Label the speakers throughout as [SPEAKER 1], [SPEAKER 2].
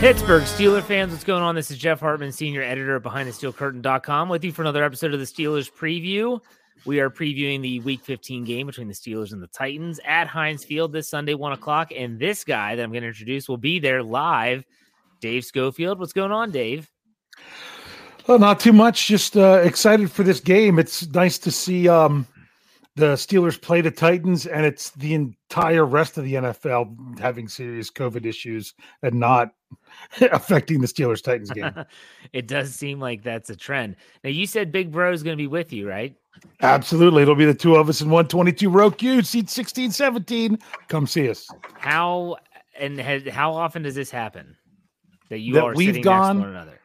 [SPEAKER 1] Pittsburgh Steeler fans, what's going on? This is Jeff Hartman, senior editor behind at BehindTheSteelCurtain.com, with you for another episode of the Steelers preview. We are previewing the Week 15 game between the Steelers and the Titans at Heinz Field this Sunday, one o'clock. And this guy that I'm going to introduce will be there live. Dave Schofield, what's going on, Dave?
[SPEAKER 2] Well, not too much. Just uh, excited for this game. It's nice to see um, the Steelers play the Titans, and it's the entire rest of the NFL having serious COVID issues and not affecting the Steelers Titans game.
[SPEAKER 1] it does seem like that's a trend. Now, you said Big Bro is going to be with you, right?
[SPEAKER 2] Absolutely. It'll be the two of us in 122 row Q, seat 16, 17. Come see us.
[SPEAKER 1] How and has, how often does this happen? That you
[SPEAKER 2] That
[SPEAKER 1] are
[SPEAKER 2] we've
[SPEAKER 1] sitting
[SPEAKER 2] gone-
[SPEAKER 1] next to one another.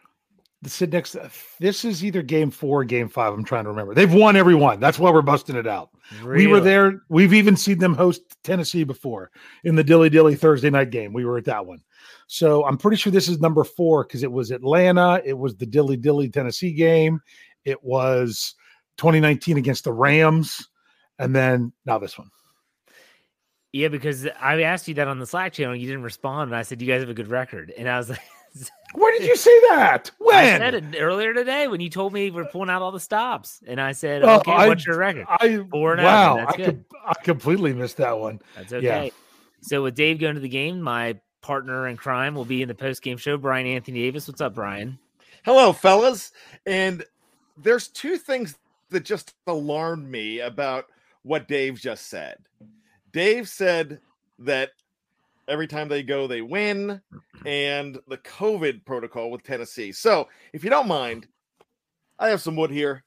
[SPEAKER 2] Sit next. This is either game four or game five. I'm trying to remember. They've won every one. That's why we're busting it out. We were there. We've even seen them host Tennessee before in the Dilly Dilly Thursday night game. We were at that one. So I'm pretty sure this is number four because it was Atlanta. It was the Dilly Dilly Tennessee game. It was 2019 against the Rams. And then now this one.
[SPEAKER 1] Yeah, because I asked you that on the Slack channel, you didn't respond, and I said you guys have a good record, and I was like,
[SPEAKER 2] Where did you say that? When?
[SPEAKER 1] I said it earlier today when you told me we're pulling out all the stops, and I said,
[SPEAKER 2] Oh,
[SPEAKER 1] okay,
[SPEAKER 2] I-
[SPEAKER 1] what's your record?
[SPEAKER 2] I
[SPEAKER 1] Four and
[SPEAKER 2] wow.
[SPEAKER 1] that's
[SPEAKER 2] I,
[SPEAKER 1] good.
[SPEAKER 2] could, I completely missed that one.
[SPEAKER 1] That's
[SPEAKER 2] Yeah.
[SPEAKER 1] okay. So with Dave going to the game, my partner in crime will be in the post game show, Bryan Anthony Davis. What's up, Bryan?
[SPEAKER 3] Hello, fellas. And there's two things that just alarmed me about what Dave just said. Dave said that every time they go, they win, and the COVID protocol with Tennessee. So, if you don't mind, I have some wood here.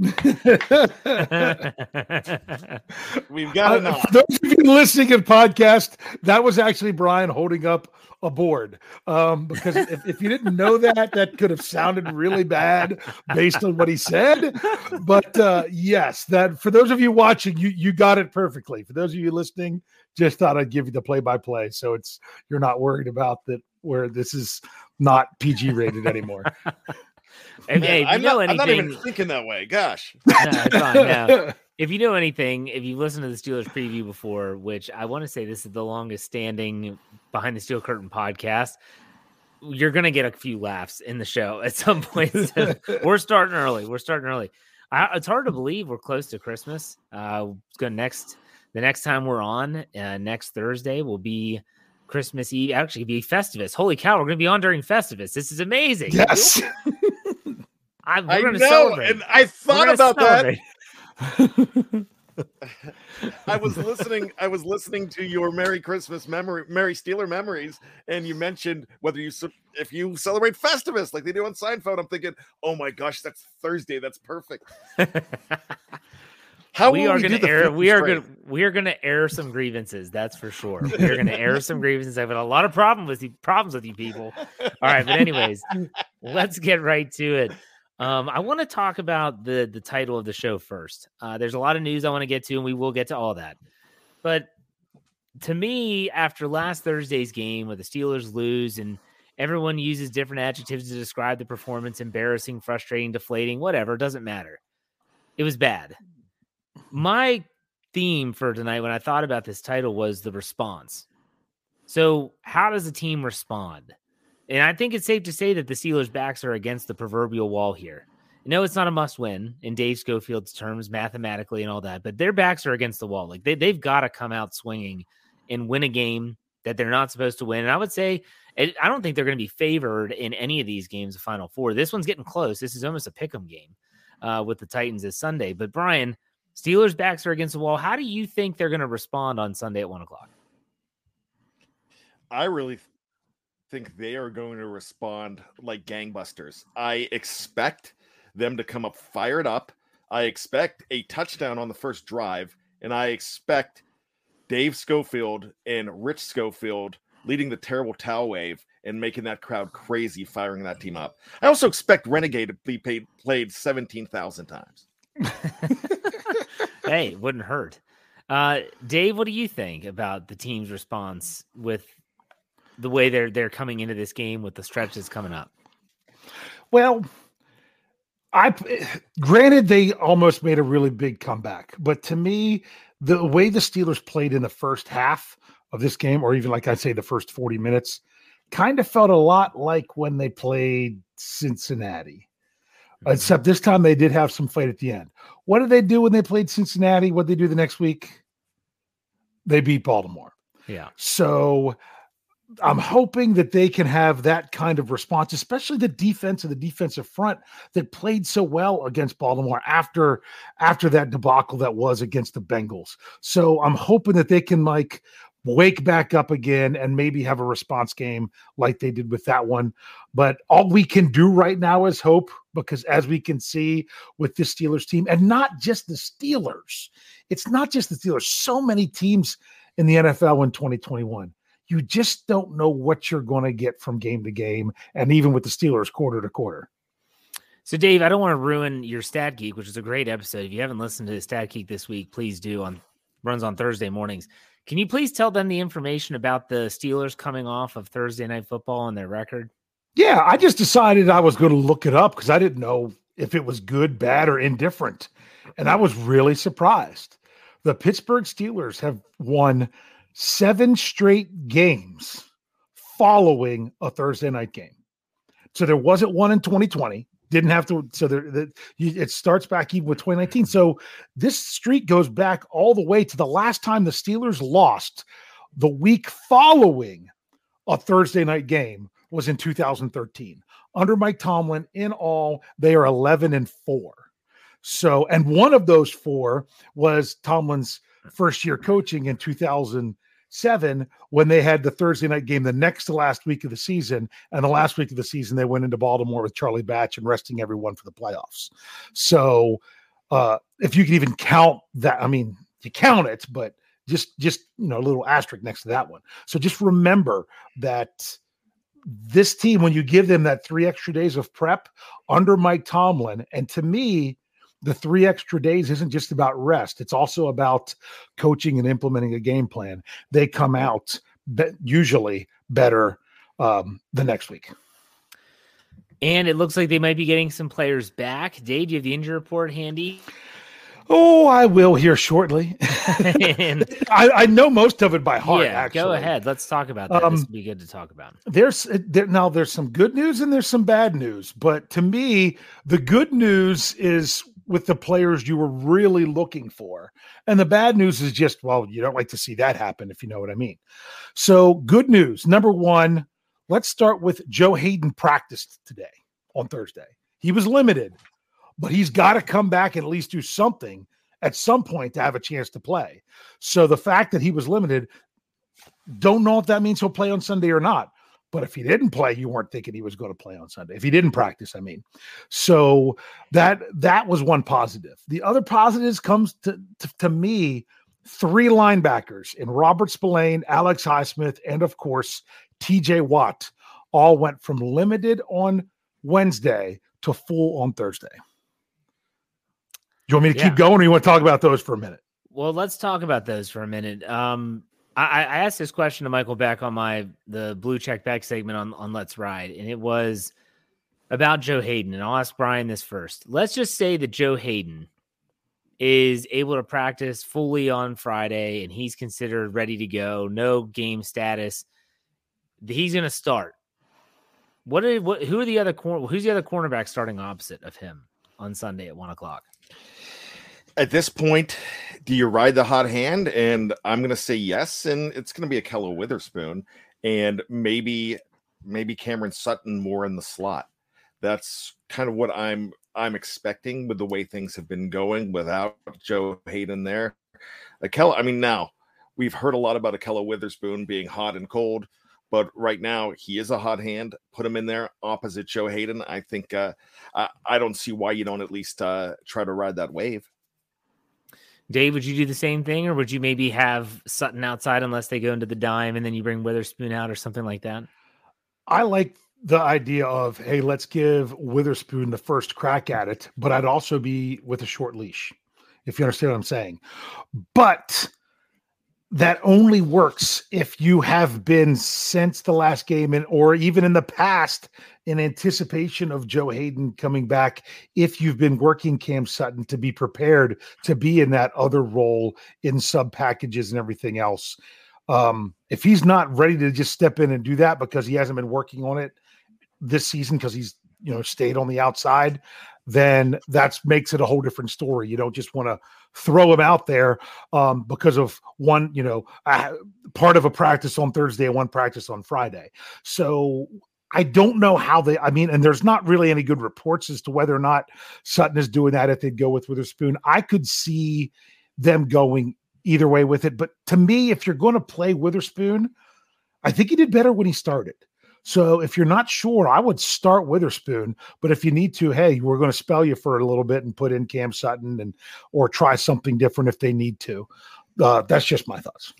[SPEAKER 3] We've got
[SPEAKER 2] Uh,
[SPEAKER 3] enough.
[SPEAKER 2] for those of you listening in podcast, that was actually Bryan holding up a board. Um, because if, if you didn't know that, that could have sounded really bad based on what he said. But uh, yes, that for those of you watching, you you got it perfectly. For those of you listening, just thought I'd give you the play by play, so it's you're not worried about that where this is not PG rated anymore.
[SPEAKER 1] And, hey, if
[SPEAKER 3] I'm,
[SPEAKER 1] know
[SPEAKER 3] not, I'm not even thinking that way. Gosh.
[SPEAKER 1] No, it's fine, no. if you know anything, if you've listened to the Steelers preview before, which I want to say this is the longest standing behind the steel curtain podcast, you're gonna get a few laughs in the show at some point. So we're starting early. We're starting early. I, it's hard to believe we're close to Christmas. Uh, it's gonna next the next time we're on uh, next Thursday will be Christmas Eve. Actually, be Festivus. Holy cow, we're gonna be on during Festivus. This is amazing.
[SPEAKER 2] yes.
[SPEAKER 1] I,
[SPEAKER 3] I
[SPEAKER 1] gonna
[SPEAKER 3] know.
[SPEAKER 1] celebrate.
[SPEAKER 3] And I thought about that. I was listening. I was listening to your Merry Christmas memory, Merry Steeler memories, and you mentioned whether you if you celebrate Festivus like they do on Seinfeld. I'm thinking, oh my gosh, that's Thursday. That's perfect. How
[SPEAKER 1] we are going to air. We are going. We are going to air some grievances. That's for sure. We are going to air some grievances. I've had a lot of problem with you, problems with you people. All right, but anyways, let's get right to it. Um, I want to talk about the the title of the show first. Uh, there's a lot of news I want to get to, and we will get to all that. But to me, after last Thursday's game, where the Steelers lose and everyone uses different adjectives to describe the performance embarrassing, frustrating, deflating, whatever, doesn't matter. It was bad. My theme for tonight, when I thought about this title, was the response. So, how does a team respond? And I think it's safe to say that the Steelers' backs are against the proverbial wall here. No, it's not a must win in Dave Schofield's terms, mathematically and all that, but their backs are against the wall. Like they, they've got to come out swinging and win a game that they're not supposed to win. And I would say, I don't think they're going to be favored in any of these games of Final Four. This one's getting close. This is almost a pick 'em game uh, with the Titans this Sunday. But Bryan, Steelers' backs are against the wall. How do you think they're going to respond on Sunday at one o'clock?
[SPEAKER 3] I really think they are going to respond like gangbusters. I expect them to come up fired up. I expect a touchdown on the first drive, and I expect Dave Schofield and Rich Schofield leading the terrible towel wave and making that crowd crazy, firing that team up. I also expect Renegade to be paid, played 17,000 times.
[SPEAKER 1] hey, wouldn't hurt. Uh, Dave, what do you think about the team's response with the way they're they're coming into this game with the stretch that's coming up?
[SPEAKER 2] Well, I granted they almost made a really big comeback, but to me, the way the Steelers played in the first half of this game, or even like I say, the first 40 minutes, kind of felt a lot like when they played Cincinnati. Mm-hmm. Except this time they did have some fight at the end. What did they do when they played Cincinnati? What did they do the next week? They beat Baltimore.
[SPEAKER 1] Yeah.
[SPEAKER 2] So I'm hoping that they can have that kind of response, especially the defense and the defensive front that played so well against Baltimore after after that debacle that was against the Bengals. So I'm hoping that they can like wake back up again and maybe have a response game like they did with that one. But all we can do right now is hope because as we can see with this Steelers team, and not just the Steelers, it's not just the Steelers, so many teams in the NFL in 2021 you just don't know what you're going to get from game to game, and even with the Steelers quarter to quarter.
[SPEAKER 1] So, Dave, I don't want to ruin your Stat Geek, which is a great episode. If you haven't listened to the Stat Geek this week, please do. On runs on Thursday mornings. Can you please tell them the information about the Steelers coming off of Thursday Night Football and their record?
[SPEAKER 2] Yeah, I just decided I was going to look it up because I didn't know if it was good, bad, or indifferent, and I was really surprised. The Pittsburgh Steelers have won seven straight games following a Thursday night game. So there wasn't one in 2020. Didn't have to. So there, the, it starts back even with 2019. So this streak goes back all the way to the last time the Steelers lost the week following a Thursday night game was in 2013. Under Mike Tomlin, in all, they are 11 and four. So, and one of those four was Tomlin's first year coaching in 2007 when they had the Thursday night game the next to last week of the season. And the last week of the season, they went into Baltimore with Charlie Batch and resting everyone for the playoffs. So uh, if you can even count that, I mean, you count it, but just just you know a little asterisk next to that one. So just remember that this team, when you give them that three extra days of prep under Mike Tomlin, and to me, the three extra days isn't just about rest, it's also about coaching and implementing a game plan. They come out be- usually better um, the next week.
[SPEAKER 1] And it looks like they might be getting some players back. Dave, do you have the injury report handy?
[SPEAKER 2] Oh, I will here shortly. I, I, know most of it by heart. Yeah, actually.
[SPEAKER 1] go ahead. Let's talk about that. Um, this would be good to talk about.
[SPEAKER 2] There's there, now there's some good news and there's some bad news. But to me, the good news is with the players you were really looking for. And the bad news is just, well, you don't like to see that happen, if you know what I mean. So, good news. Number one, let's start with Joe Haden practiced today on Thursday. He was limited, but he's got to come back and at least do something at some point to have a chance to play. So, the fact that he was limited, don't know if that means he'll play on Sunday or not. But if he didn't play, you weren't thinking he was going to play on Sunday. If he didn't practice, I mean. So that that was one positive. The other positives comes to, to, to me, three linebackers in Robert Spillane, Alex Highsmith, and of course TJ Watt all went from limited on Wednesday to full on Thursday. You want me to yeah. keep going or you want to talk about those for a minute?
[SPEAKER 1] Well, let's talk about those for a minute. Um, I, I asked this question to Michael back on my the blue check back segment on, on Let's Ride, and it was about Joe Haden. And I'll ask Bryan this first. Let's just say that Joe Haden is able to practice fully on Friday and he's considered ready to go, no game status. He's going to start. What are what? Who are the other corner? Who's the other cornerback starting opposite of him on Sunday at one o'clock?
[SPEAKER 3] At this point, do you ride the hot hand? And I'm going to say yes, and it's going to be Ahkello Witherspoon, and maybe maybe Cameron Sutton more in the slot. That's kind of what I'm I'm expecting with the way things have been going without Joe Haden there. Ahkello, I mean, now we've heard a lot about Ahkello Witherspoon being hot and cold, but right now he is a hot hand. Put him in there opposite Joe Haden. I think uh, I, I don't see why you don't at least uh, try to ride that wave.
[SPEAKER 1] Dave, would you do the same thing, or would you maybe have Sutton outside unless they go into the dime, and then you bring Witherspoon out or something like that?
[SPEAKER 2] I like the idea of hey, let's give Witherspoon the first crack at it, but I'd also be with a short leash, if you understand what I'm saying. But that only works if you have been since the last game and or even in the past in anticipation of Joe Haden coming back if you've been working Cam Sutton to be prepared to be in that other role in sub packages and everything else um, if he's not ready to just step in and do that because he hasn't been working on it this season because he's you know stayed on the outside then that makes it a whole different story. You don't just want to throw him out there um, because of one, you know, part of a practice on Thursday and one practice on Friday. So I don't know how they, I mean, and there's not really any good reports as to whether or not Sutton is doing that if they'd go with Witherspoon. I could see them going either way with it. But to me, if you're going to play Witherspoon, I think he did better when he started. So if you're not sure, I would start Witherspoon. But if you need to, hey, we're going to spell you for a little bit and put in Cam Sutton and or try something different if they need to. Uh, that's just my thoughts.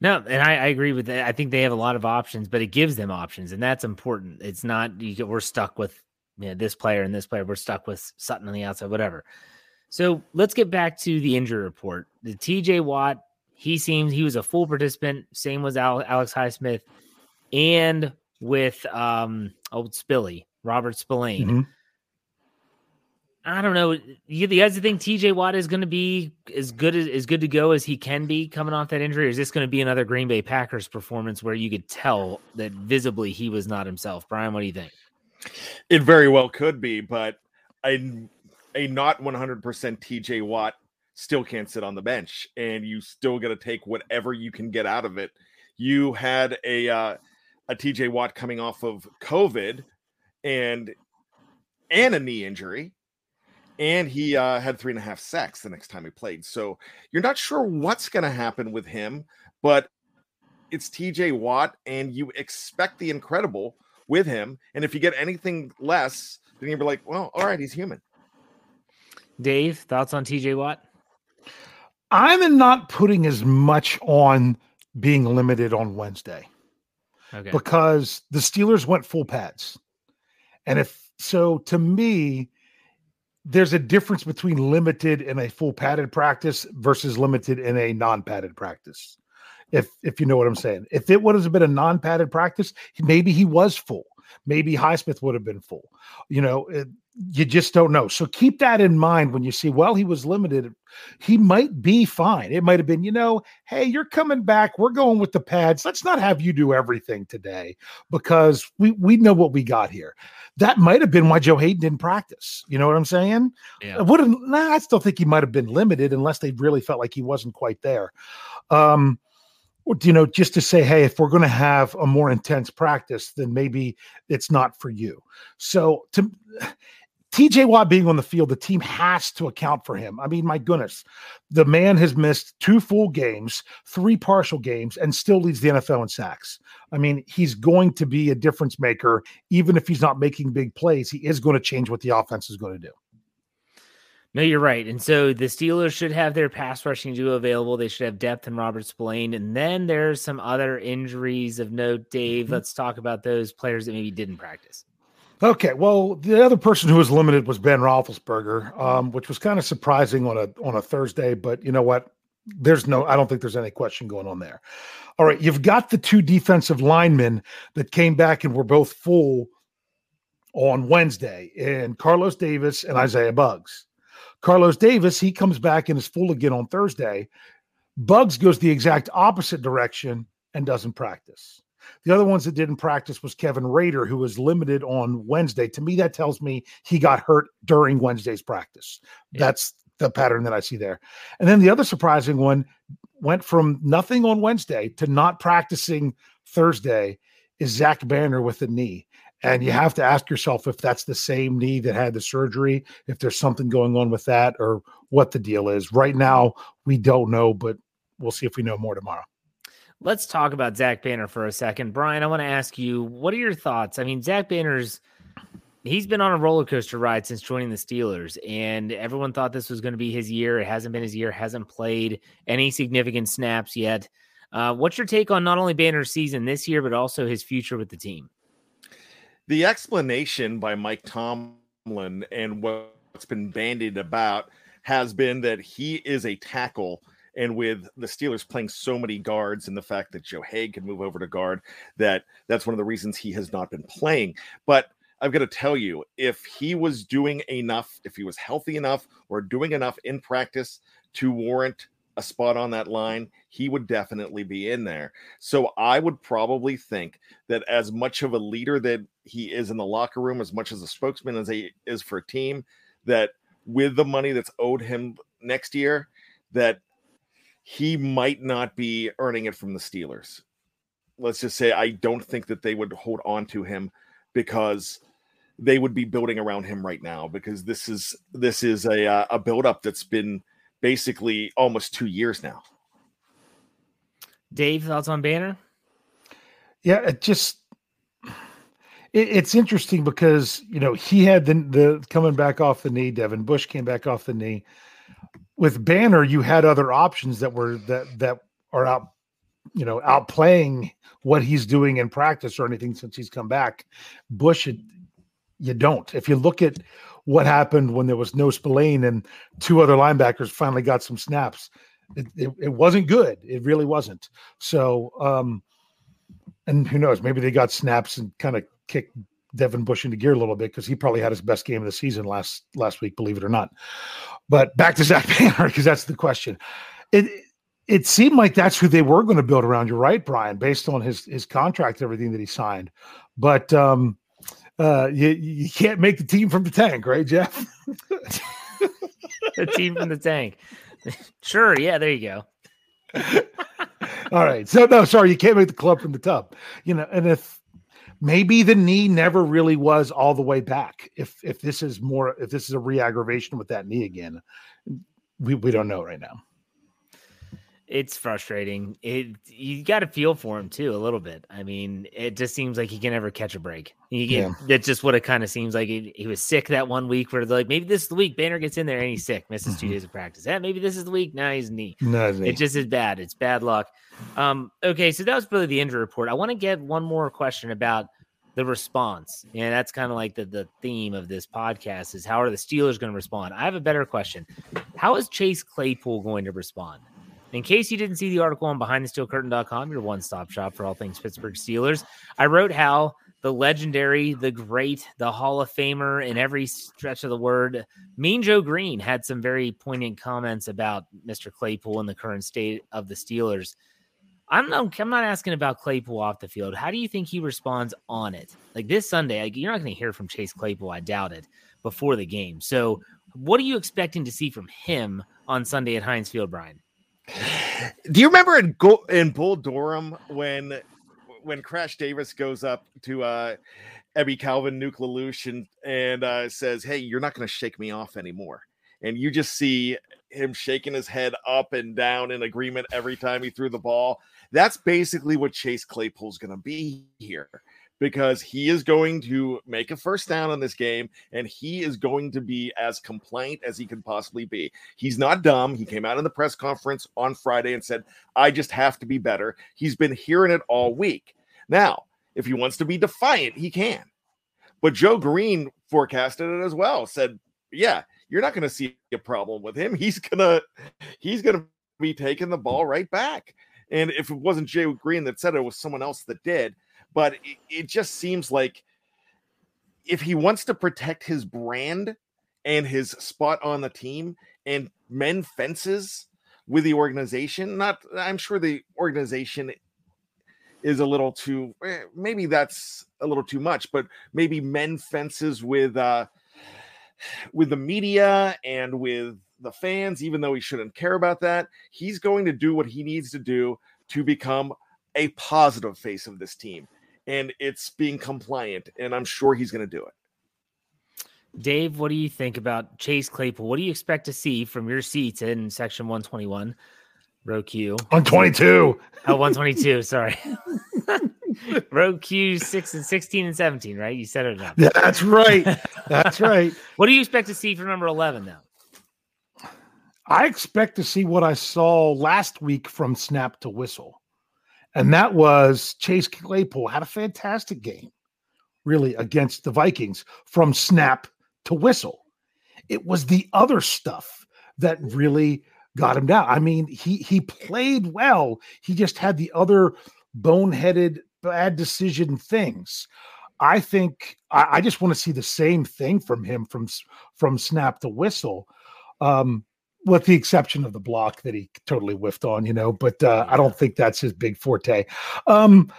[SPEAKER 1] No, and I, I, agree with that. I think they have a lot of options, but it gives them options, and that's important. It's not you we're stuck with you know, this player and this player. We're stuck with Sutton on the outside, whatever. So let's get back to the injury report. The TJ Watt, he seems he was a full participant. Same was Al, Alex Highsmith and with um old Spilly, Robert Spillane. Mm-hmm. I don't know. You, guys think TJ Watt is going to be as good as, as good to go as he can be coming off that injury? Or is this going to be another Green Bay Packers performance where you could tell that visibly he was not himself? Bryan, what do you think?
[SPEAKER 3] It very well could be, but a, a not 100% TJ Watt still can't sit on the bench, and you still got to take whatever you can get out of it. You had a uh, a TJ Watt coming off of COVID and and a knee injury. And he uh, had three and a half sacks the next time he played. So you're not sure what's going to happen with him, but it's TJ Watt, and you expect the incredible with him. And if you get anything less, then you'll be like, well, all right, he's human.
[SPEAKER 1] Dave, thoughts on TJ Watt?
[SPEAKER 2] I'm not putting as much on being limited on Wednesday. Okay. Because the Steelers went full pads. And if so, to me, there's a difference between limited in a full padded practice versus limited in a non-padded practice. If if you know what I'm saying. If it would have been a non-padded practice, maybe he was full. Maybe Highsmith would have been full. You know, it, you just don't know. So keep that in mind when you see, well, he was limited. He might be fine. It might have been, you know, hey, you're coming back. We're going with the pads. Let's not have you do everything today because we we know what we got here. That might have been why Joe Haden didn't practice. You know what I'm saying? Yeah. Would nah, I still think he might have been limited unless they really felt like he wasn't quite there. Um, you know, just to say, hey, if we're going to have a more intense practice, then maybe it's not for you. So to TJ Watt being on the field, the team has to account for him. I mean, my goodness, the man has missed two full games, three partial games, and still leads the NFL in sacks. I mean, he's going to be a difference maker, even if he's not making big plays. He is going to change what the offense is going to do.
[SPEAKER 1] No, you're right. And so the Steelers should have their pass rushing duo available. They should have depth in Robert Spillane. And then there's some other injuries of note, Dave. Mm-hmm. Let's talk about those players that maybe didn't practice.
[SPEAKER 2] Okay, well, the other person who was limited was Ben Roethlisberger, um, which was kind of surprising on a on a Thursday. But you know what? There's no, I don't think there's any question going on there. All right, you've got the two defensive linemen that came back and were both full on Wednesday, and Carlos Davis and Isaiah Buggs. Carlos Davis, he comes back and is full again on Thursday. Buggs goes the exact opposite direction and doesn't practice. The other ones that didn't practice was Kevin Rader, who was limited on Wednesday. To me, that tells me he got hurt during Wednesday's practice. Yeah. That's the pattern that I see there. And then the other surprising one went from nothing on Wednesday to not practicing Thursday is Zach Banner with the knee. And you have to ask yourself if that's the same knee that had the surgery, if there's something going on with that, or what the deal is. Right now, we don't know, but we'll see if we know more tomorrow.
[SPEAKER 1] Let's talk about Zach Banner for a second. Bryan, I want to ask you, what are your thoughts? I mean, Zach Banner's he's been on a roller coaster ride since joining the Steelers, and everyone thought this was going to be his year. It hasn't been his year, hasn't played any significant snaps yet. Uh, what's your take on not only Banner's season this year, but also his future with the team?
[SPEAKER 3] The explanation by Mike Tomlin and what's been bandied about has been that he is a tackle. And with the Steelers playing so many guards and the fact that Joe Haeg can move over to guard, that that's one of the reasons he has not been playing. But I've got to tell you, if he was doing enough, if he was healthy enough or doing enough in practice to warrant a spot on that line, he would definitely be in there. So I would probably think that as much of a leader that he is in the locker room, as much as a spokesman as he is for a team, that with the money that's owed him next year, that he might not be earning it from the Steelers. Let's just say I don't think that they would hold on to him because they would be building around him right now because this is this is a uh, a build up that's been basically almost two years now.
[SPEAKER 1] Dave, thoughts on Banner?
[SPEAKER 2] Yeah, it just it, it's interesting because you know he had the the coming back off the knee. Devin Bush came back off the knee. With Banner, you had other options that were that that are out, you know, outplaying what he's doing in practice or anything since he's come back. Bush, you don't. If you look at what happened when there was no Spillane and two other linebackers finally got some snaps. It, it, it, wasn't good. It really wasn't. So, um, and who knows? Maybe they got snaps and kind of kicked Devin Bush into gear a little bit because he probably had his best game of the season last last week, believe it or not. But back to Zach Banner because that's the question. It it seemed like that's who they were going to build around. You're right, Bryan, based on his his contract, everything that he signed. But um, uh, you you can't make the team from the tank, right, Jeff?
[SPEAKER 1] the team from the tank. Sure, yeah, there you go.
[SPEAKER 2] All right. So no, sorry, you can't make the club from the tub. You know, and if maybe the knee never really was all the way back. If if this is more if this is a re-aggravation with that knee again, we, we don't know right now
[SPEAKER 1] it's frustrating. It you got to feel for him too a little bit. I mean, it just seems like he can never catch a break. He get, yeah. That's just what it kind of seems like. He, he, was sick that one week where they're like, maybe this is the week. Banner gets in there and he's sick, misses mm-hmm. two days of practice. Yeah, maybe this is the week. Now he's knee. No, knee. It just is bad. It's bad luck. Um, okay, so that was really the injury report. I want to get one more question about the response. And that's kind of like the, the theme of this podcast is how are the Steelers going to respond? I have a better question. How is Chase Claypool going to respond? In case you didn't see the article on behindthesteelcurtain.com, your one stop shop for all things Pittsburgh Steelers, I wrote how the legendary, the great, the Hall of Famer in every stretch of the word, Mean Joe Greene had some very poignant comments about Mr. Claypool and the current state of the Steelers. I'm not, I'm not asking about Claypool off the field. How do you think he responds on it? Like this Sunday, like, you're not going to hear from Chase Claypool, I doubt it, before the game. So, what are you expecting to see from him on Sunday at Heinz Field, Bryan?
[SPEAKER 3] Do you remember in Go- in Bull Durham when when Crash Davis goes up to uh Ebby Calvin Nuke LaLoosh and, and uh, says, Hey, you're not going to shake me off anymore. And you just see him shaking his head up and down in agreement every time he threw the ball. That's basically what Chase Claypool's going to be here because he is going to make a first down on this game and he is going to be as compliant as he can possibly be. He's not dumb. He came out in the press conference on Friday and said, I just have to be better. He's been hearing it all week. Now, if he wants to be defiant, he can. But Joe Greene forecasted it as well, said, Yeah, you're not going to see a problem with him. He's gonna he's gonna be taking the ball right back. And if it wasn't Joe Greene that said it, it was someone else that did but it, it just seems like if he wants to protect his brand and his spot on the team and mend fences with the organization, not I'm sure the organization is a little too eh, maybe that's a little too much, but maybe men fences with uh with the media and with the fans, even though he shouldn't care about that. He's going to do what he needs to do to become a positive face of this team. And it's being compliant, and I'm sure he's going to do it.
[SPEAKER 1] Dave, what do you think about Chase Claypool? What do you expect to see from your seats in section 121, row Q?
[SPEAKER 2] 122.
[SPEAKER 1] Oh, 122. sorry. row Q 6 and 16 and 17, right? You said it enough.
[SPEAKER 2] That's right. That's right.
[SPEAKER 1] what do you expect to see from number 11 now?
[SPEAKER 2] I expect to see what I saw last week from snap to whistle. And that was Chase Claypool had a fantastic game, really, against the Vikings from snap to whistle. It was the other stuff that really got him down. I mean, he he played well. He just had the other boneheaded bad decision things. I think I, I just want to see the same thing from him from from snap to whistle. Um, with the exception of the block that he totally whiffed on, you know, but uh. I don't think that's his big forte. Um,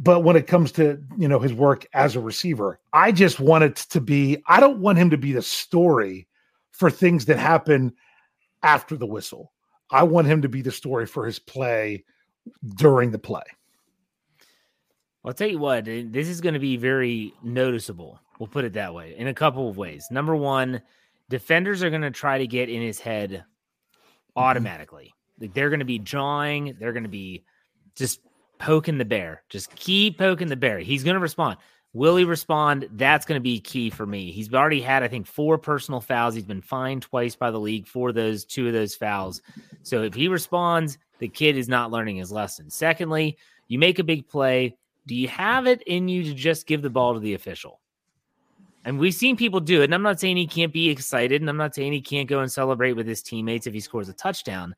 [SPEAKER 2] but when it comes to you know his work as a receiver, I just want it to be. I don't want him to be the story for things that happen after the whistle. I want him to be the story for his play during the play.
[SPEAKER 1] I'll tell you what, this is going to be very noticeable. We'll put it that way in a couple of ways. Number one, defenders are going to try to get in his head mm-hmm. automatically. Like they're going to be drawing, they're going to be just poking the bear. Just keep poking the bear. He's going to respond. Will he respond? That's going to be key for me. He's already had, I think, four personal fouls. He's been fined twice by the league for those two of those fouls. So if he responds, the kid is not learning his lesson. Secondly, you make a big play. Do you have it in you to just give the ball to the official? And we've seen people do it. And I'm not saying he can't be excited, and I'm not saying he can't go and celebrate with his teammates if he scores a touchdown.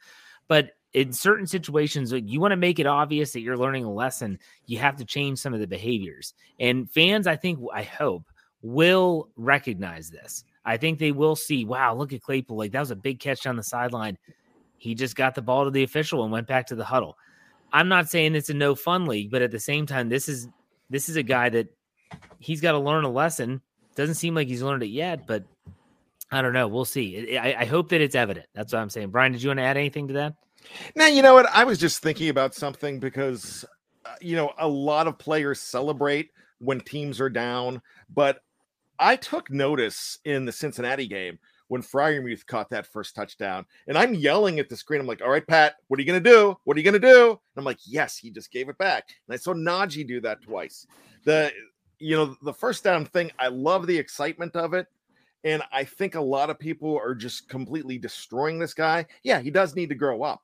[SPEAKER 1] But in certain situations, you want to make it obvious that you're learning a lesson. You have to change some of the behaviors. And fans, I think, I hope, will recognize this. I think they will see, wow, look at Claypool. Like that was a big catch down the sideline. He just got the ball to the official and went back to the huddle. I'm not saying it's a no fun league, but at the same time, this is this is a guy that he's got to learn a lesson doesn't seem like he's learned it yet, but I don't know. We'll see. I, I hope that it's evident. That's what I'm saying. Bryan, did you want to add anything to that?
[SPEAKER 3] Now, you know what? I was just thinking about something because, uh, you know, a lot of players celebrate when teams are down, but I took notice in the Cincinnati game when Freiermuth caught that first touchdown. And I'm yelling at the screen. I'm like, all right, Pat, what are you going to do? What are you going to do? And I'm like, yes, he just gave it back. And I saw Najee do that twice. The you know, the first down thing, I love the excitement of it. And I think a lot of people are just completely destroying this guy. Yeah, he does need to grow up,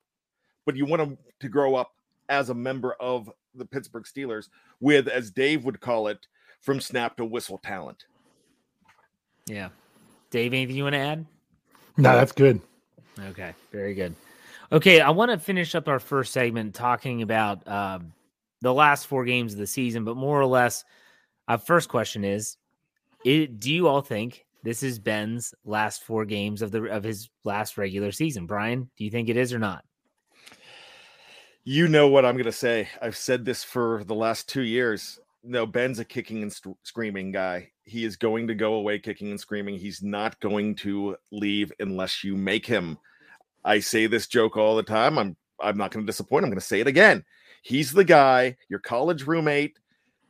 [SPEAKER 3] but you want him to grow up as a member of the Pittsburgh Steelers with, as Dave would call it, from snap to whistle talent.
[SPEAKER 1] Yeah. Dave, anything you want to add?
[SPEAKER 2] No, that's good.
[SPEAKER 1] Okay, very good. Okay, I want to finish up our first segment talking about um, the last four games of the season, but more or less our first question is: it, Do you all think this is Ben's last four games of the of his last regular season? Bryan, do you think it is or not?
[SPEAKER 3] You know what I'm going to say. I've said this for the last two years. No, Ben's a kicking and st- screaming guy. He is going to go away kicking and screaming. He's not going to leave unless you make him. I say this joke all the time. I'm I'm not going to disappoint. I'm going to say it again. He's the guy, your college roommate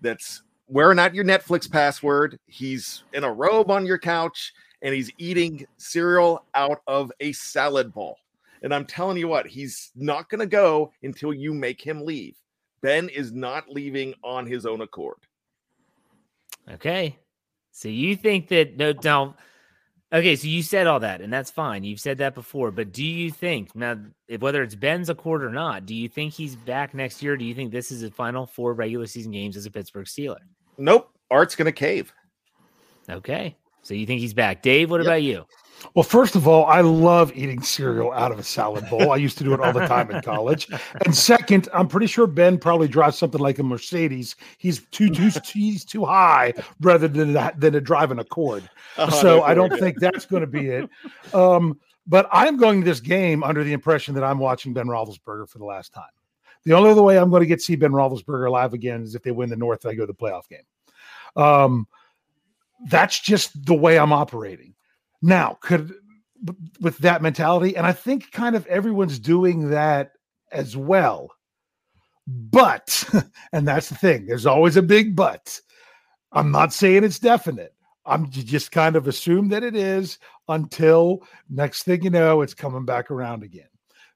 [SPEAKER 3] that's wearing out your Netflix password. He's in a robe on your couch and he's eating cereal out of a salad bowl. And I'm telling you what, he's not going to go until you make him leave. Ben is not leaving on his own accord.
[SPEAKER 1] Okay. So you think that no don't Okay, so you said all that, and that's fine. You've said that before, but do you think now, if, whether it's Ben's accord or not, do you think he's back next year? Do you think this is his final four regular season games as a Pittsburgh Steeler?
[SPEAKER 3] Nope. Art's going to cave.
[SPEAKER 1] Okay. So you think he's back. Dave, what yep. about you?
[SPEAKER 2] Well, first of all, I love eating cereal out of a salad bowl. I used to do it all the time in college. And second, I'm pretty sure Ben probably drives something like a Mercedes. He's too too he's too high rather than than a driving an Accord. Oh, so I don't think that's going to be it. Um, but I'm going to this game under the impression that I'm watching Ben Roethlisberger for the last time The only other way I'm going to get to see Ben Roethlisberger alive again is if they win the North and I go to the playoff game. Um, that's just the way I'm operating. Now, could with that mentality, and I think kind of everyone's doing that as well. But, and that's the thing, there's always a big but. I'm not saying it's definite. I'm just kind of assume that it is until next thing you know, it's coming back around again.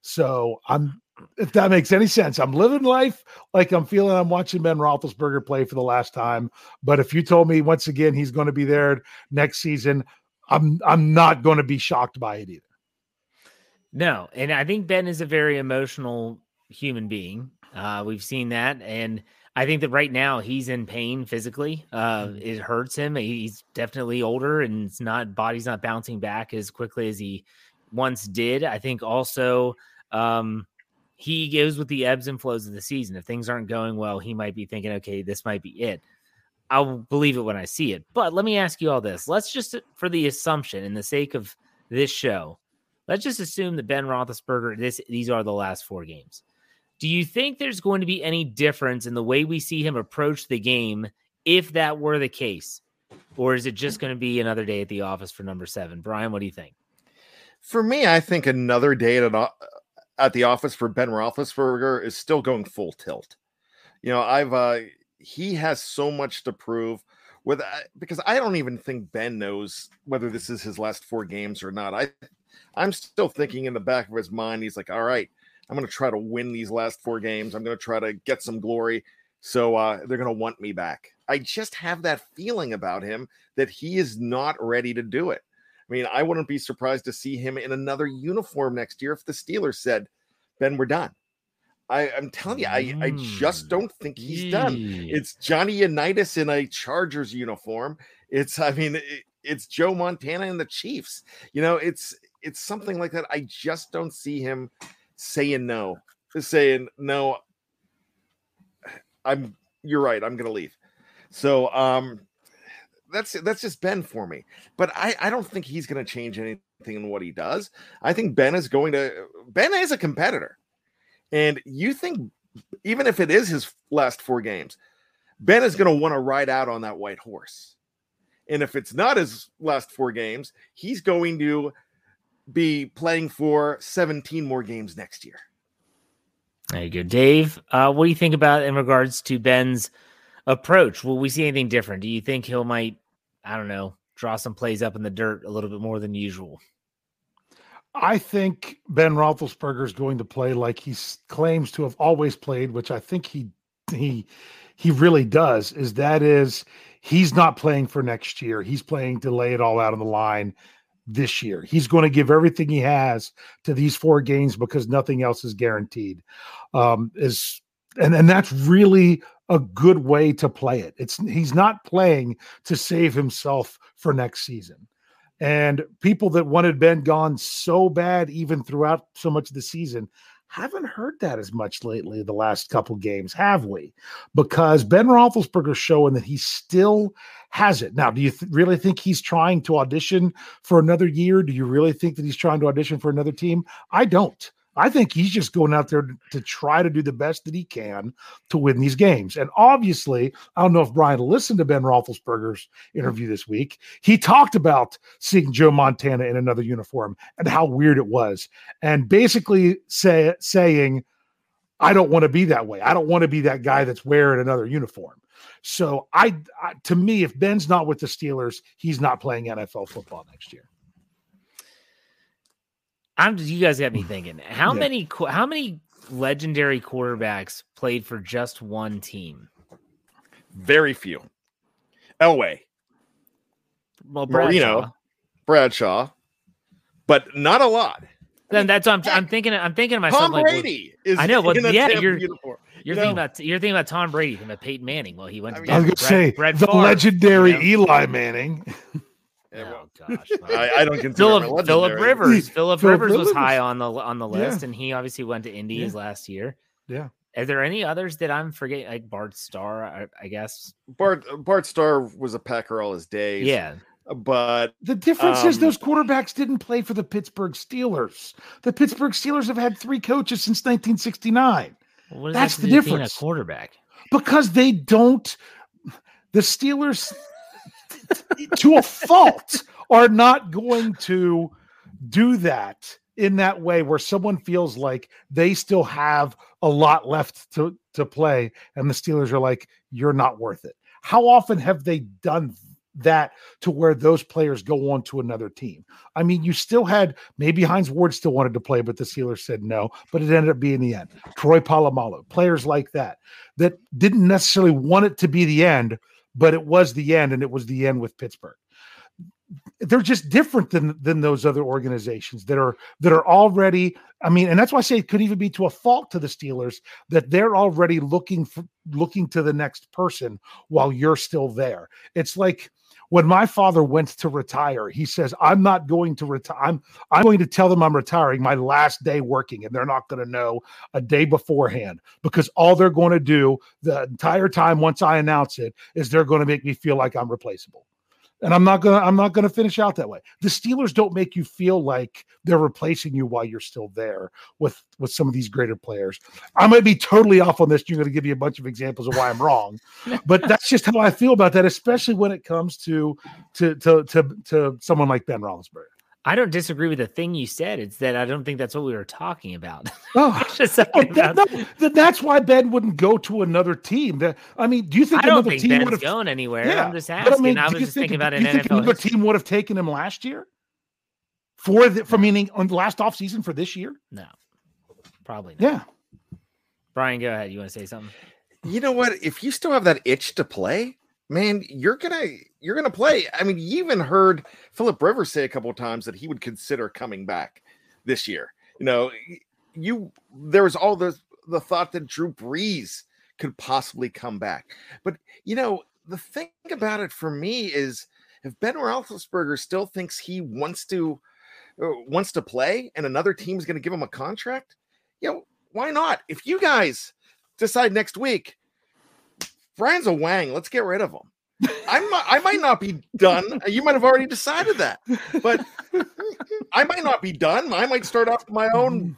[SPEAKER 2] So I'm, if that makes any sense, I'm living life like I'm feeling I'm watching Ben Roethlisberger play for the last time. But if you told me once again he's going to be there next season, I'm I'm not going to be shocked by it either.
[SPEAKER 1] No, and I think Ben is a very emotional human being. Uh, we've seen that, and I think that right now he's in pain physically. Uh, mm-hmm. It hurts him. He's definitely older, and it's not body's not bouncing back as quickly as he once did. I think also um, he goes with the ebbs and flows of the season. If things aren't going well, he might be thinking, "Okay, this might be it." I'll believe it when I see it. But let me ask you all this. Let's just, for the assumption, in the sake of this show, let's just assume that Ben Roethlisberger, this these are the last four games. Do you think there's going to be any difference in the way we see him approach the game if that were the case? Or is it just going to be another day at the office for number seven? Bryan, what do you think?
[SPEAKER 3] For me, I think another day at, at the office for Ben Roethlisberger is still going full tilt. You know, I've uh, he has so much to prove with uh, because I don't even think Ben knows whether this is his last four games or not. I I'm still thinking in the back of his mind, he's like, all right, I'm going to try to win these last four games. I'm going to try to get some glory. So uh, they're going to want me back. I just have that feeling about him that he is not ready to do it. I mean, I wouldn't be surprised to see him in another uniform next year if the Steelers said, Ben, we're done. I, am telling you, I, I just mm. don't think he's done. It's Johnny Unitas in a Chargers uniform. It's, I mean, it, it's Joe Montana and the Chiefs. You know, it's it's something like that. I just don't see him saying no, saying no. I'm you're right. I'm gonna leave. So um that's that's just Ben for me. But I, I don't think he's gonna change anything in what he does. I think Ben is going to Ben is a competitor. And you think even if it is his last four games, Ben is gonna want to ride out on that white horse. And if it's not his last four games, he's going to be playing for 17 more games next year.
[SPEAKER 1] There you go. Dave, uh, what do you think about in regards to Ben's approach? Will we see anything different? Do you think he'll might, I don't know, draw some plays up in the dirt a little bit more than usual?
[SPEAKER 2] I think Ben Roethlisberger is going to play like he claims to have always played, which I think he he he really does. Is that is he's not playing for next year. He's playing to lay it all out on the line this year. He's going to give everything he has to these four games because nothing else is guaranteed. Um, is and and that's really a good way to play it. It's he's not playing to save himself for next season. And people that wanted Ben gone so bad, even throughout so much of the season, haven't heard that as much lately. The last couple games, have we? Because Ben Roethlisberger's showing that he still has it. Now, do you th- really think he's trying to audition for another year? Do you really think that he's trying to audition for another team? I don't. I think he's just going out there to, try to do the best that he can to win these games. And obviously, I don't know if Bryan listened to Ben Roethlisberger's interview this week. He talked about seeing Joe Montana in another uniform and how weird it was, and basically say, saying, "I don't want to be that way. I don't want to be that guy that's wearing another uniform." So I, I, to me, if Ben's not with the Steelers, he's not playing NFL football next year.
[SPEAKER 1] I'm you guys got me thinking. How yeah. many how many legendary quarterbacks played for just one team?
[SPEAKER 3] Very few. Elway.
[SPEAKER 1] Well, Bradshaw. Marino,
[SPEAKER 3] Bradshaw, but not a lot.
[SPEAKER 1] Then that's what I'm, I'm thinking. I'm thinking to myself.
[SPEAKER 3] Tom
[SPEAKER 1] like,
[SPEAKER 3] Brady
[SPEAKER 1] well, is. I know. Well, yeah, you're. Uniform. You're thinking about you're thinking about Tom Brady from Peyton Manning. Well, he went. I,
[SPEAKER 2] mean, I was going to say Brett the Favre, legendary you know? Eli Manning.
[SPEAKER 1] oh gosh,
[SPEAKER 3] I, I, don't consider
[SPEAKER 1] Philip, Philip Rivers. Philip Rivers was high on the on the list, yeah. and he obviously went to Indy yeah. last year.
[SPEAKER 2] Yeah.
[SPEAKER 1] Are there any others that I'm forgetting? Like Bart Starr, I, I, guess.
[SPEAKER 3] Bart Bart Starr was a Packer all his days.
[SPEAKER 1] Yeah.
[SPEAKER 3] But
[SPEAKER 2] the difference um, is those quarterbacks didn't play for the Pittsburgh Steelers. The Pittsburgh Steelers have had three coaches since 1969. That's the difference.
[SPEAKER 1] A quarterback.
[SPEAKER 2] Because they don't. The Steelers, to a fault, are not going to do that in that way where someone feels like they still have a lot left to, to play and the Steelers are like, you're not worth it. How often have they done that to where those players go on to another team? I mean, you still had maybe Hines Ward still wanted to play, but the Steelers said no, but it ended up being the end. Troy Polamalu, players like that, that didn't necessarily want it to be the end, but it was the end, and it was the end with Pittsburgh. They're just different than than those other organizations that are that are already i mean and that's why i say it could even be to a fault to the steelers that they're already looking for looking to the next person while you're still there. It's like when my father went to retire he says i'm not going to retire i'm i'm going to tell them i'm retiring my last day working and they're not going to know a day beforehand because all they're going to do the entire time once i announce it is they're going to make me feel like i'm replaceable and I'm not gonna I'm not gonna finish out that way. The Steelers don't make you feel like they're replacing you while you're still there with with some of these greater players. I might be totally off on this. You're gonna give me a bunch of examples of why I'm wrong, but that's just how I feel about that, especially when it comes to to to to, to someone like Ben Roethlisberger.
[SPEAKER 1] I don't disagree with the thing you said. It's that I don't think that's what we were talking about.
[SPEAKER 2] Oh,
[SPEAKER 1] Just talking
[SPEAKER 2] that-
[SPEAKER 1] about-
[SPEAKER 2] no, that- that's why Ben wouldn't go to another team. That I mean, do you think
[SPEAKER 1] I don't
[SPEAKER 2] another
[SPEAKER 1] think
[SPEAKER 2] team
[SPEAKER 1] Ben's
[SPEAKER 2] would have?
[SPEAKER 1] going anywhere.
[SPEAKER 2] Yeah,
[SPEAKER 1] I'm just asking. I,
[SPEAKER 2] mean, do
[SPEAKER 1] was just
[SPEAKER 2] think-
[SPEAKER 1] thinking about
[SPEAKER 2] do
[SPEAKER 1] an
[SPEAKER 2] you think
[SPEAKER 1] NFL.
[SPEAKER 2] Another
[SPEAKER 1] history.
[SPEAKER 2] team would have taken him last year for the for meaning on the last offseason for this year.
[SPEAKER 1] No, probably not.
[SPEAKER 2] Yeah,
[SPEAKER 1] Bryan, go ahead. You want to say something?
[SPEAKER 3] You know what? If you still have that itch to play, man, you're gonna you're gonna play. I mean, you even heard Philip Rivers say a couple of times that he would consider coming back this year. You know, you there was all the the thought that Drew Brees could possibly come back, but you know, the thing about it for me is if Ben Roethlisberger still thinks he wants to uh, wants to play and another team is going to give him a contract, you know, why not? If you guys decide next week, Bryan's a wang, let's get rid of him. I might, I might not be done. You might have already decided that, but I might not be done. I might start off my own mm.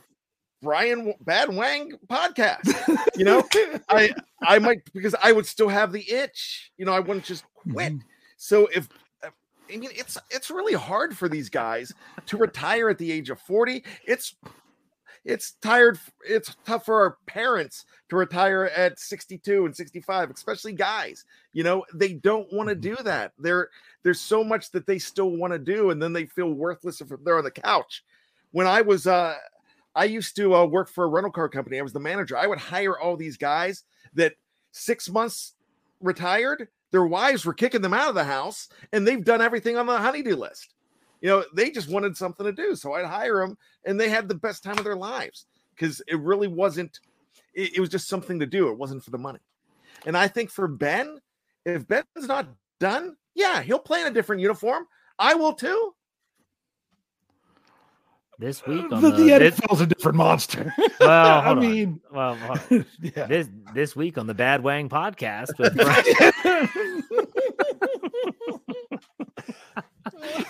[SPEAKER 3] Brian Bad Wang podcast. You know, I I might because I would still have the itch. You know, I wouldn't just quit. Mm-hmm. So if uh, I mean, it's it's really hard for these guys to retire at the age of forty. It's it's tired. It's tough for our parents to retire at sixty-two and sixty-five, especially guys. You know, they don't want to do that. There, there's so much that they still want to do, and then they feel worthless if they're on the couch. When I was, uh, I used to uh, work for a rental car company. I was the manager. I would hire all these guys that six months retired. Their wives were kicking them out of the house, and they've done everything on the honeydew list. You know, they just wanted something to do, so I'd hire them, and they had the best time of their lives because it really wasn't. It, it was just something to do. It wasn't for the money. And I think for Ben, if Ben's not done, yeah, he'll play in a different uniform. I will too.
[SPEAKER 1] This uh, week on
[SPEAKER 2] the,
[SPEAKER 1] the,
[SPEAKER 2] the
[SPEAKER 1] this,
[SPEAKER 2] NFL's a different monster.
[SPEAKER 1] well,
[SPEAKER 2] I
[SPEAKER 1] on.
[SPEAKER 2] mean,
[SPEAKER 1] well, hold on.
[SPEAKER 2] yeah.
[SPEAKER 1] this this week on the Bad Wang podcast with Bryan.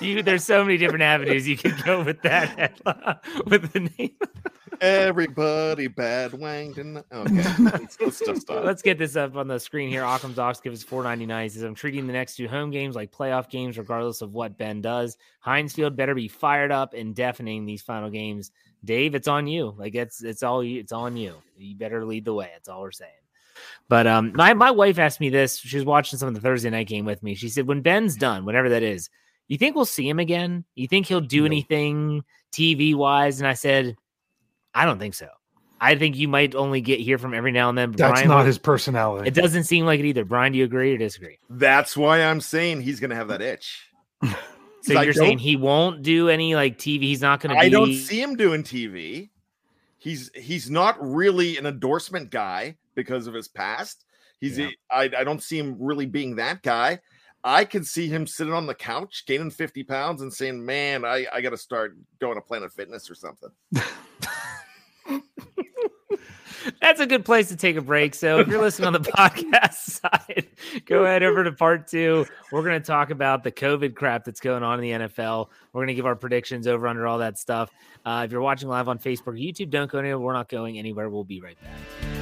[SPEAKER 1] You, there's so many different avenues you could go with that headline, with the name.
[SPEAKER 3] Everybody bad wanged and okay. Let's, let's just stop.
[SPEAKER 1] Let's get this up on the screen here. Occam's Ox gives us 499. He says, I'm treating the next two home games like playoff games, regardless of what Ben does. Heinz Field better be fired up and deafening these final games. Dave, it's on you. Like it's it's all you, it's on you. You better lead the way. That's all we're saying. But um, my my wife asked me this. She was watching some of the Thursday night game with me. She said, "When Ben's done, whatever that is, you think we'll see him again? You think he'll do
[SPEAKER 2] No.
[SPEAKER 1] anything TV wise?" And I said, "I don't think so. I think you might only get here from every now and then." but
[SPEAKER 2] That's
[SPEAKER 1] Bryan
[SPEAKER 2] not
[SPEAKER 1] will-
[SPEAKER 2] his personality.
[SPEAKER 1] it doesn't seem like it either. Bryan, do you agree or disagree?
[SPEAKER 3] That's why I'm saying he's gonna have that itch.
[SPEAKER 1] So
[SPEAKER 3] I
[SPEAKER 1] you're
[SPEAKER 3] don't-
[SPEAKER 1] saying he won't do any like TV? He's not going to be.
[SPEAKER 3] I don't see him doing TV. He's he's not really an endorsement guy because of his past. He's
[SPEAKER 1] Yeah.
[SPEAKER 3] I I don't see him really being that guy. I can see him sitting on the couch, gaining 50 pounds, and saying, Man, I, I gotta start going to Planet Fitness or something.
[SPEAKER 1] That's a good place to take a break. So if you're listening on the podcast side, go ahead over to part two. We're going to talk about the COVID crap that's going on in the NFL. We're going to give our predictions over under all that stuff. Uh, if you're watching live on Facebook or YouTube, don't go anywhere. We're not going anywhere. We'll be right back.